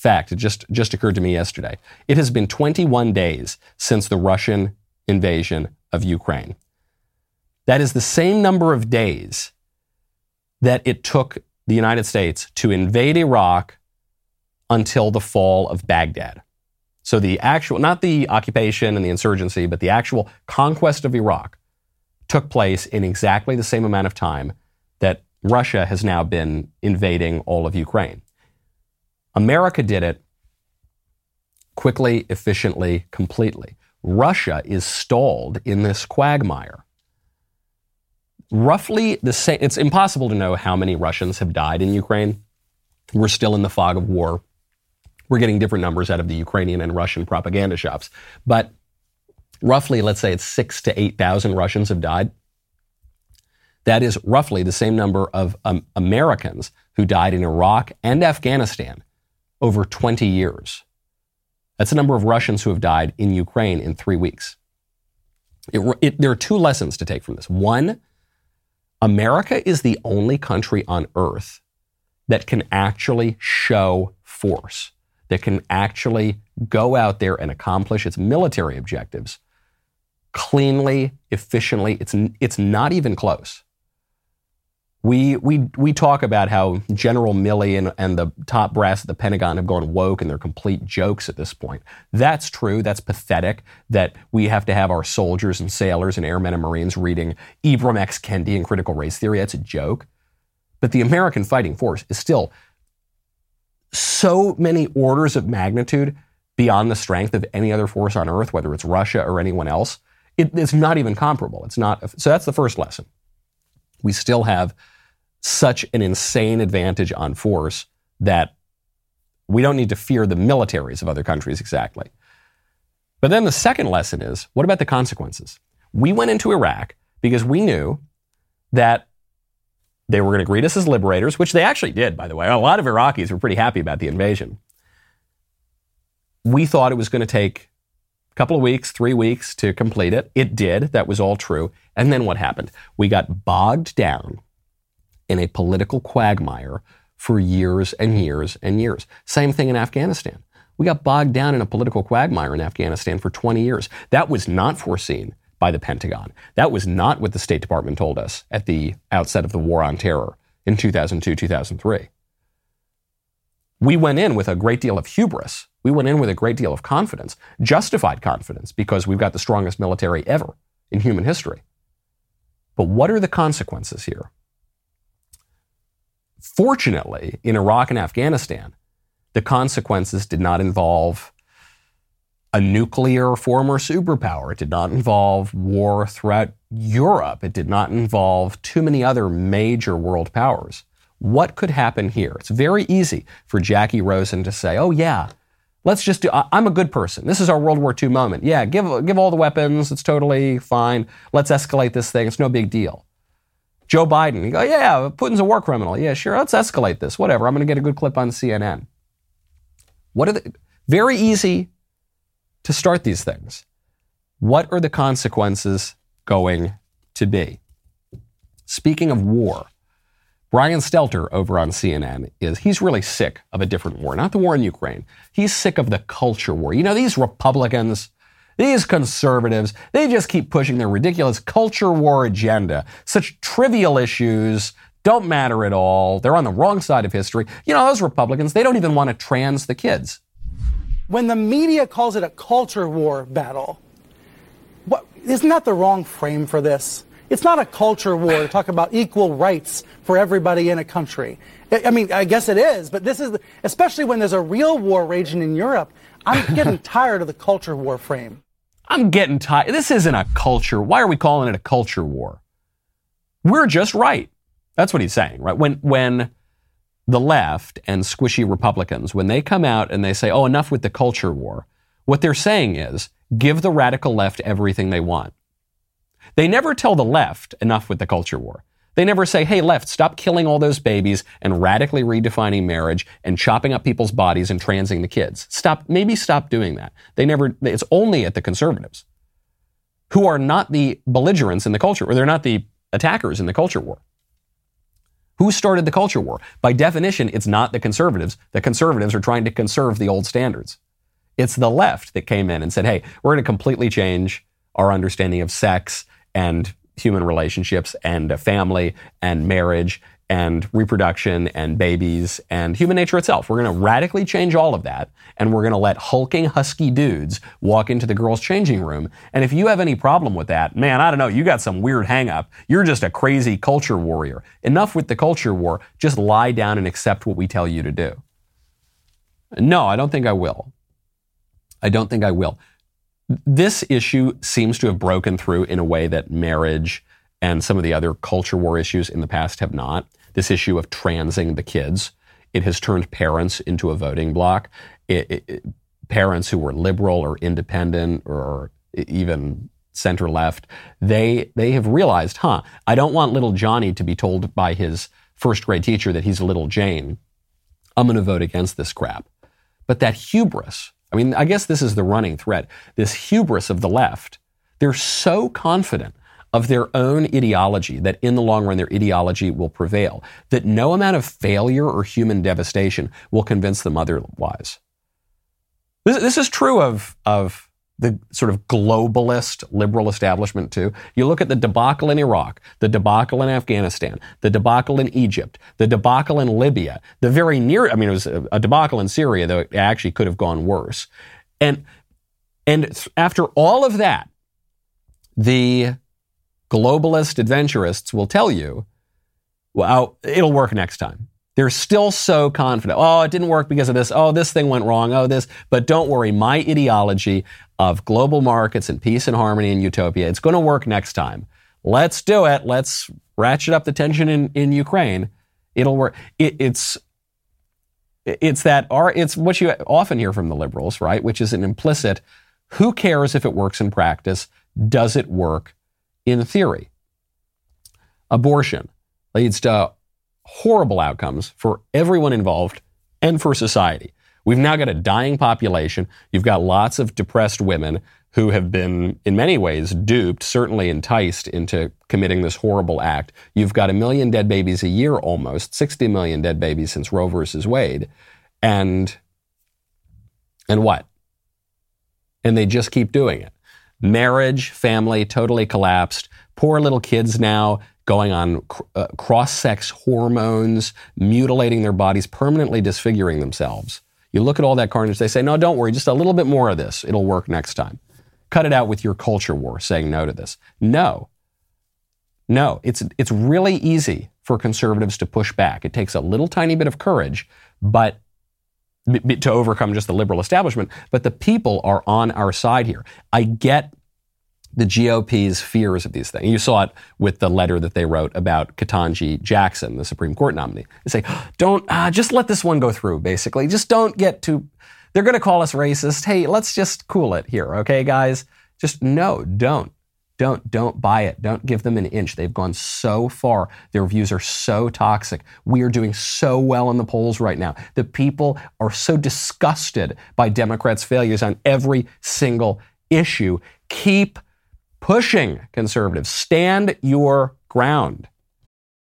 fact. It just, just occurred to me yesterday. It has been 21 days since the Russian invasion of Ukraine. That is the same number of days that it took the United States to invade Iraq until the fall of Baghdad. So the actual, not the occupation and the insurgency, but the actual conquest of Iraq took place in exactly the same amount of time that Russia has now been invading all of Ukraine. America did it quickly, efficiently, completely. Russia is stalled in this quagmire. Roughly the same, it's impossible to know how many Russians have died in Ukraine. We're still in the fog of war. We're getting different numbers out of the Ukrainian and Russian propaganda shops. But roughly, let's say it's six to 8,000 Russians have died. That is roughly the same number of um, Americans who died in Iraq and Afghanistan over 20 years. That's the number of Russians who have died in Ukraine in three weeks. It, it, there are two lessons to take from this. One, America is the only country on earth that can actually show force, that can actually go out there and accomplish its military objectives cleanly, efficiently. It's, it's not even close. We, we, we talk about how General Milley and, and the top brass at the Pentagon have gone woke and they're complete jokes at this point. That's true. That's pathetic that we have to have our soldiers and sailors and airmen and Marines reading Ibram X. Kendi and critical race theory. That's a joke. But the American fighting force is still so many orders of magnitude beyond the strength of any other force on earth, whether it's Russia or anyone else. It, it's not even comparable. It's not. So that's the first lesson. We still have such an insane advantage on force that we don't need to fear the militaries of other countries exactly. But then the second lesson is what about the consequences? We went into Iraq because we knew that they were going to greet us as liberators, which they actually did, by the way. A lot of Iraqis were pretty happy about the invasion. We thought it was going to take couple of weeks, three weeks to complete it. It did. That was all true. And then what happened? We got bogged down in a political quagmire for years and years and years. Same thing in Afghanistan. We got bogged down in a political quagmire in Afghanistan for 20 years. That was not foreseen by the Pentagon. That was not what the State Department told us at the outset of the war on terror in 2002, 2003. We went in with a great deal of hubris. We went in with a great deal of confidence, justified confidence, because we've got the strongest military ever in human history. But what are the consequences here? Fortunately, in Iraq and Afghanistan, the consequences did not involve a nuclear former superpower. It did not involve war throughout Europe. It did not involve too many other major world powers. What could happen here? It's very easy for Jackie Rosen to say, oh, yeah, let's just do, I'm a good person. This is our World War II moment. Yeah, give, give all the weapons. It's totally fine. Let's escalate this thing. It's no big deal. Joe Biden, you go, yeah, Putin's a war criminal. Yeah, sure, let's escalate this. Whatever. I'm going to get a good clip on CNN. What are the, very easy to start these things. What are the consequences going to be? Speaking of war, Brian Stelter over on CNN is he's really sick of a different war, not the war in Ukraine. He's sick of the culture war. You know, these Republicans, these conservatives, they just keep pushing their ridiculous culture war agenda. Such trivial issues don't matter at all. They're on the wrong side of history. You know, those Republicans, they don't even want to trans the kids. When the media calls it a culture war battle, what, isn't that the wrong frame for this? It's not a culture war to talk about equal rights for everybody in a country. I mean, I guess it is, but this is, especially when there's a real war raging in Europe, I'm getting tired of the culture war frame. I'm getting tired. This isn't a culture. Why are we calling it a culture war? We're just right. That's what he's saying, right? When, when the left and squishy Republicans, when they come out and they say, oh, enough with the culture war, what they're saying is give the radical left everything they want. They never tell the left enough with the culture war. They never say, hey, left, stop killing all those babies and radically redefining marriage and chopping up people's bodies and transing the kids. Stop, maybe stop doing that. They never, it's only at the conservatives who are not the belligerents in the culture, or they're not the attackers in the culture war. Who started the culture war? By definition, it's not the conservatives. The conservatives are trying to conserve the old standards. It's the left that came in and said, hey, we're going to completely change our understanding of sex and human relationships and family and marriage and reproduction and babies and human nature itself. We're going to radically change all of that and we're going to let hulking husky dudes walk into the girls' changing room. And if you have any problem with that, man, I don't know, you got some weird hangup. You're just a crazy culture warrior. Enough with the culture war. Just lie down and accept what we tell you to do. No, I don't think I will. I don't think I will. This issue seems to have broken through in a way that marriage and some of the other culture war issues in the past have not this issue of transing the kids. It has turned parents into a voting bloc. It, it, parents who were liberal or independent or even center left, they they have realized, huh, I don't want little Johnny to be told by his first grade teacher that he's a little Jane. I'm going to vote against this crap. But that hubris, I mean, I guess this is the running thread. This hubris of the left, they're so confident of their own ideology, that in the long run their ideology will prevail, that no amount of failure or human devastation will convince them otherwise. This, this is true of, of the sort of globalist liberal establishment too. You look at the debacle in Iraq, the debacle in Afghanistan, the debacle in Egypt, the debacle in Libya, the very near, I mean, it was a, a debacle in Syria, though it actually could have gone worse. And, and after all of that, the globalist adventurists will tell you, well, it'll work next time. They're still so confident. Oh, it didn't work because of this. Oh, this thing went wrong. Oh, this. But don't worry, my ideology of global markets and peace and harmony and utopia, it's going to work next time. Let's do it. Let's ratchet up the tension in, in Ukraine. It'll work. It, it's it's that it's what you often hear from the liberals, right? Which is an implicit who cares if it works in practice? Does it work in theory. Abortion leads to horrible outcomes for everyone involved and for society. We've now got a dying population. You've got lots of depressed women who have been, in many ways, duped, certainly enticed into committing this horrible act. You've got a million dead babies a year almost, 60 million dead babies since Roe versus Wade. And And what? And they just keep doing it. Marriage, family, totally collapsed. Poor little kids now going on uh, cross sex hormones, mutilating their bodies, permanently disfiguring themselves. You look at all that carnage, they say, no, don't worry, just a little bit more of this. It'll work next time. Cut it out with your culture war, saying no to this. No. No, it's, it's really easy for conservatives to push back. It takes a little tiny bit of courage, but to overcome just the liberal establishment, but the people are on our side here. I get the GOP's fears of these things. You saw it with the letter that they wrote about Ketanji Jackson, the Supreme Court nominee. They say, don't, uh, just let this one go through, basically. Just don't get too, they're going to call us racist. Hey, let's just cool it here, okay, guys? Just no, don't. Don't, don't buy it. Don't give them an inch. They've gone so far. Their views are so toxic. We are doing so well in the polls right now. The people are so disgusted by Democrats' failures on every single issue. Keep pushing conservatives. Stand your ground.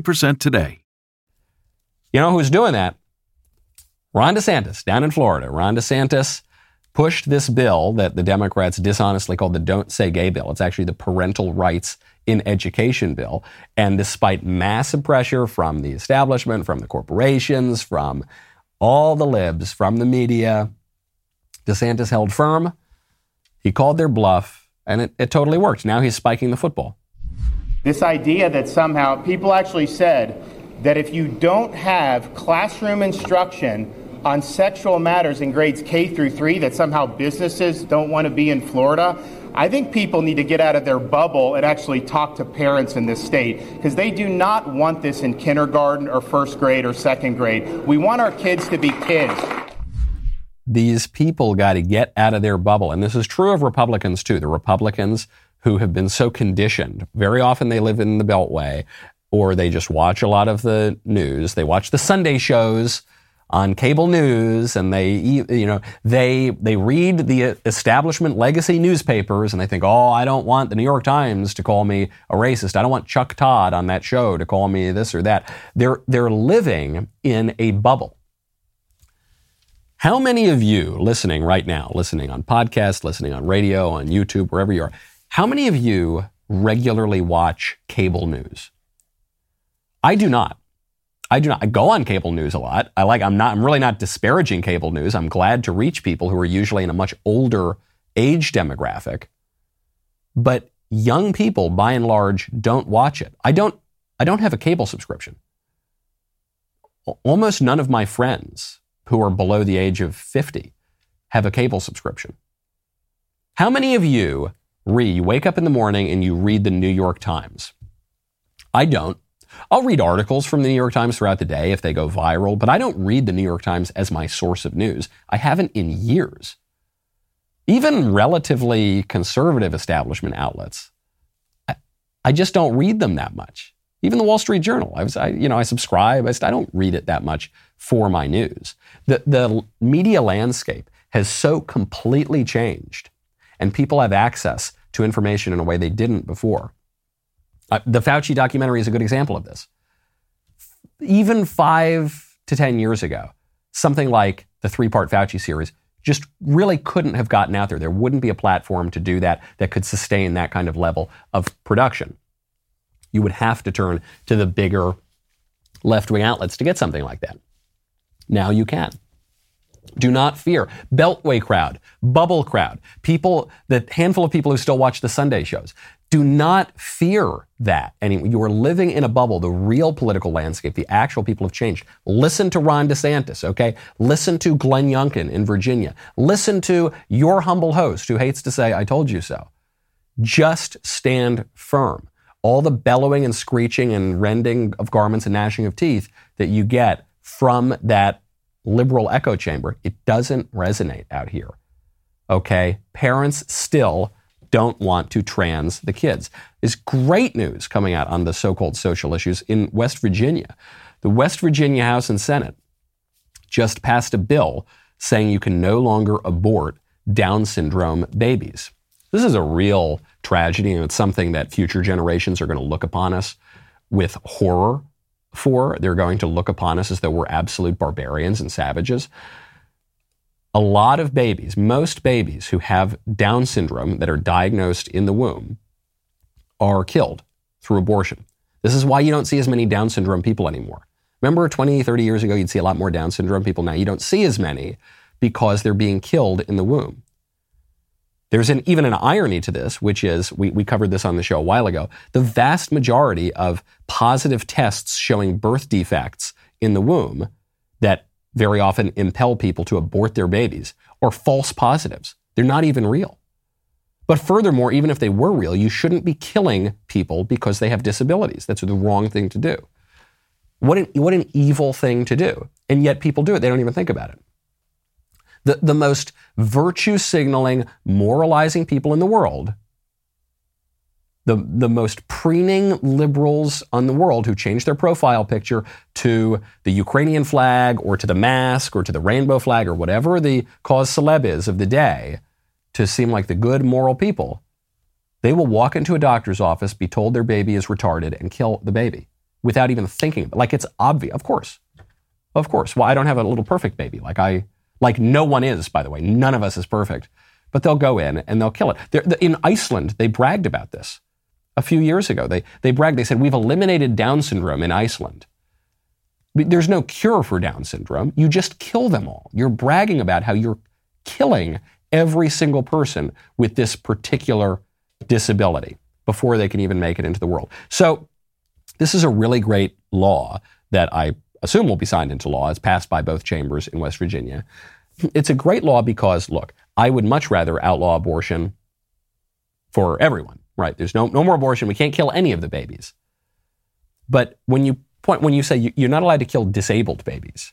20% today. You know who's doing that? Ron DeSantis down in Florida. Ron DeSantis pushed this bill that the Democrats dishonestly called the Don't Say Gay bill. It's actually the Parental Rights in Education bill. And despite massive pressure from the establishment, from the corporations, from all the libs, from the media, DeSantis held firm. He called their bluff, and it, it totally worked. Now he's spiking the football. This idea that somehow people actually said that if you don't have classroom instruction on sexual matters in grades K through 3 that somehow businesses don't want to be in Florida. I think people need to get out of their bubble and actually talk to parents in this state because they do not want this in kindergarten or first grade or second grade. We want our kids to be kids. These people got to get out of their bubble. And this is true of Republicans too. The Republicans who have been so conditioned. Very often they live in the Beltway or they just watch a lot of the news. They watch the Sunday shows on cable news and they you know they they read the establishment legacy newspapers and they think oh I don't want the New York Times to call me a racist I don't want Chuck Todd on that show to call me this or that they're they're living in a bubble how many of you listening right now listening on podcast listening on radio on YouTube wherever you are how many of you regularly watch cable news? I do not. I do not. I go on cable news a lot. I like, I'm not, I'm really not disparaging cable news. I'm glad to reach people who are usually in a much older age demographic. But young people, by and large, don't watch it. I don't, I don't have a cable subscription. Almost none of my friends who are below the age of 50 have a cable subscription. How many of you read. You wake up in the morning and you read the New York Times. I don't. I'll read articles from the New York Times throughout the day if they go viral, but I don't read the New York Times as my source of news. I haven't in years. Even relatively conservative establishment outlets, I, I just don't read them that much. Even the Wall Street Journal, I was, I, you know, I subscribe. I, I don't read it that much for my news. The the media landscape has so completely changed and people have access to information in a way they didn't before. Uh, the Fauci documentary is a good example of this. Even five to 10 years ago, something like the three part Fauci series just really couldn't have gotten out there. There wouldn't be a platform to do that that could sustain that kind of level of production. You would have to turn to the bigger left wing outlets to get something like that. Now you can. Do not fear. Beltway crowd, bubble crowd, people, the handful of people who still watch the Sunday shows. Do not fear that. And you are living in a bubble. The real political landscape, the actual people have changed. Listen to Ron DeSantis, okay? Listen to Glenn Youngkin in Virginia. Listen to your humble host who hates to say, I told you so. Just stand firm. All the bellowing and screeching and rending of garments and gnashing of teeth that you get from that liberal echo chamber, it doesn't resonate out here. Okay? Parents still don't want to trans the kids. There's great news coming out on the so called social issues in West Virginia. The West Virginia House and Senate just passed a bill saying you can no longer abort Down syndrome babies. This is a real tragedy, and it's something that future generations are going to look upon us with horror for. They're going to look upon us as though we're absolute barbarians and savages a lot of babies, most babies who have Down syndrome that are diagnosed in the womb, are killed through abortion. This is why you don't see as many Down syndrome people anymore. Remember 20, 30 years ago, you'd see a lot more Down syndrome people. Now you don't see as many because they're being killed in the womb. There's an, even an irony to this, which is we, we covered this on the show a while ago. The vast majority of positive tests showing birth defects in the womb that very often impel people to abort their babies or false positives. They're not even real. But furthermore, even if they were real, you shouldn't be killing people because they have disabilities. That's the wrong thing to do. What an, what an evil thing to do. And yet people do it. They don't even think about it. The, the most virtue signaling, moralizing people in the world the, the most preening liberals on the world who change their profile picture to the Ukrainian flag or to the mask or to the rainbow flag or whatever the cause celeb is of the day to seem like the good moral people, they will walk into a doctor's office, be told their baby is retarded, and kill the baby without even thinking. About it. Like it's obvious. Of course. Of course. Well, I don't have a little perfect baby. Like I, like no one is, by the way. None of us is perfect. But they'll go in and they'll kill it. They're, in Iceland, they bragged about this a few years ago. They, they bragged, they said, We've eliminated Down syndrome in Iceland. There's no cure for Down syndrome. You just kill them all. You're bragging about how you're killing every single person with this particular disability before they can even make it into the world. So, this is a really great law that I assume will be signed into law. It's passed by both chambers in West Virginia. It's a great law because, look, I would much rather outlaw abortion for everyone. Right. There's no, no more abortion. We can't kill any of the babies. But when you point, when you say you're not allowed to kill disabled babies,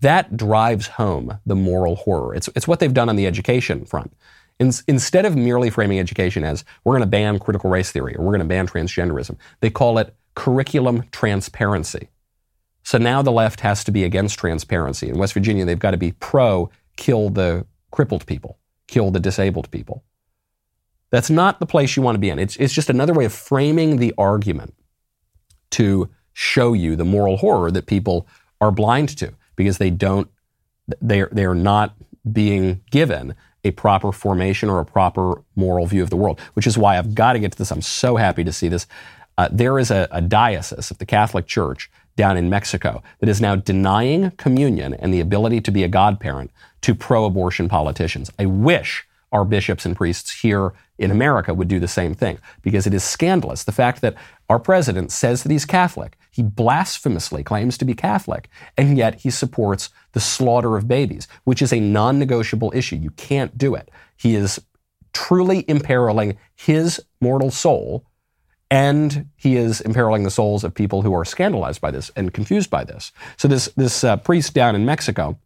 that drives home the moral horror. It's, it's what they've done on the education front. In, instead of merely framing education as we're going to ban critical race theory or we're going to ban transgenderism, they call it curriculum transparency. So now the left has to be against transparency. In West Virginia, they've got to be pro kill the crippled people, kill the disabled people. That's not the place you want to be in. It's, it's just another way of framing the argument to show you the moral horror that people are blind to because they don't, they're, they're not being given a proper formation or a proper moral view of the world, which is why I've got to get to this. I'm so happy to see this. Uh, there is a, a diocese of the Catholic Church down in Mexico that is now denying communion and the ability to be a godparent to pro abortion politicians. I wish our bishops and priests here in America would do the same thing because it is scandalous. The fact that our president says that he's Catholic, he blasphemously claims to be Catholic, and yet he supports the slaughter of babies, which is a non negotiable issue. You can't do it. He is truly imperiling his mortal soul, and he is imperiling the souls of people who are scandalized by this and confused by this. So, this, this uh, priest down in Mexico,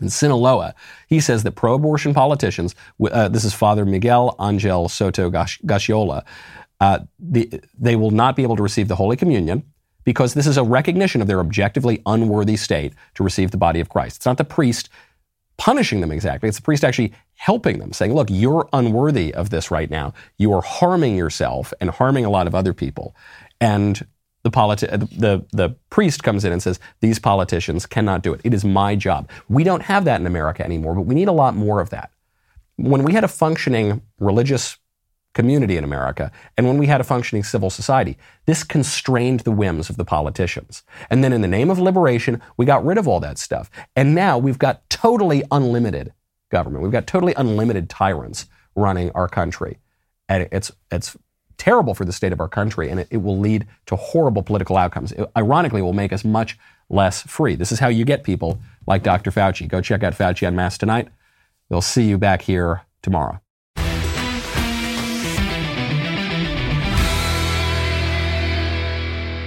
in Sinaloa, he says that pro abortion politicians, uh, this is Father Miguel Angel Soto Gaxiola, uh, the, they will not be able to receive the Holy Communion because this is a recognition of their objectively unworthy state to receive the body of Christ. It's not the priest punishing them exactly, it's the priest actually helping them, saying, Look, you're unworthy of this right now. You are harming yourself and harming a lot of other people. And the, politi- uh, the, the priest comes in and says, These politicians cannot do it. It is my job. We don't have that in America anymore, but we need a lot more of that. When we had a functioning religious community in America and when we had a functioning civil society. This constrained the whims of the politicians. And then in the name of liberation, we got rid of all that stuff. And now we've got totally unlimited government. We've got totally unlimited tyrants running our country. And it's, it's terrible for the state of our country, and it, it will lead to horrible political outcomes. It, ironically, will make us much less free. This is how you get people like Dr. Fauci. Go check out Fauci Unmasked tonight. We'll see you back here tomorrow.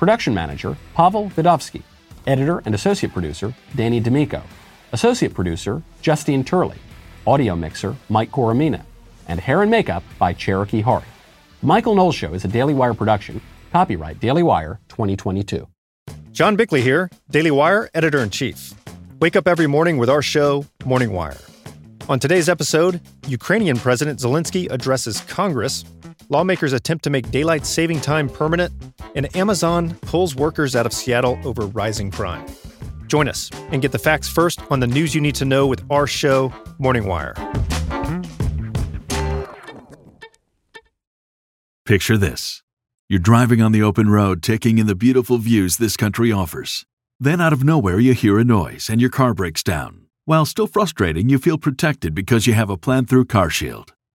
Production manager, Pavel Vidovsky. Editor and associate producer, Danny D'Amico. Associate producer, Justine Turley. Audio mixer, Mike Coromina. And hair and makeup by Cherokee Hart. The Michael Knowles Show is a Daily Wire production. Copyright Daily Wire 2022. John Bickley here, Daily Wire editor in chief. Wake up every morning with our show, Morning Wire. On today's episode, Ukrainian President Zelensky addresses Congress, lawmakers attempt to make daylight saving time permanent, and Amazon pulls workers out of Seattle over rising crime. Join us and get the facts first on the news you need to know with our show, Morning Wire. Picture this. You're driving on the open road, taking in the beautiful views this country offers. Then, out of nowhere, you hear a noise and your car breaks down. While still frustrating, you feel protected because you have a plan through CarShield.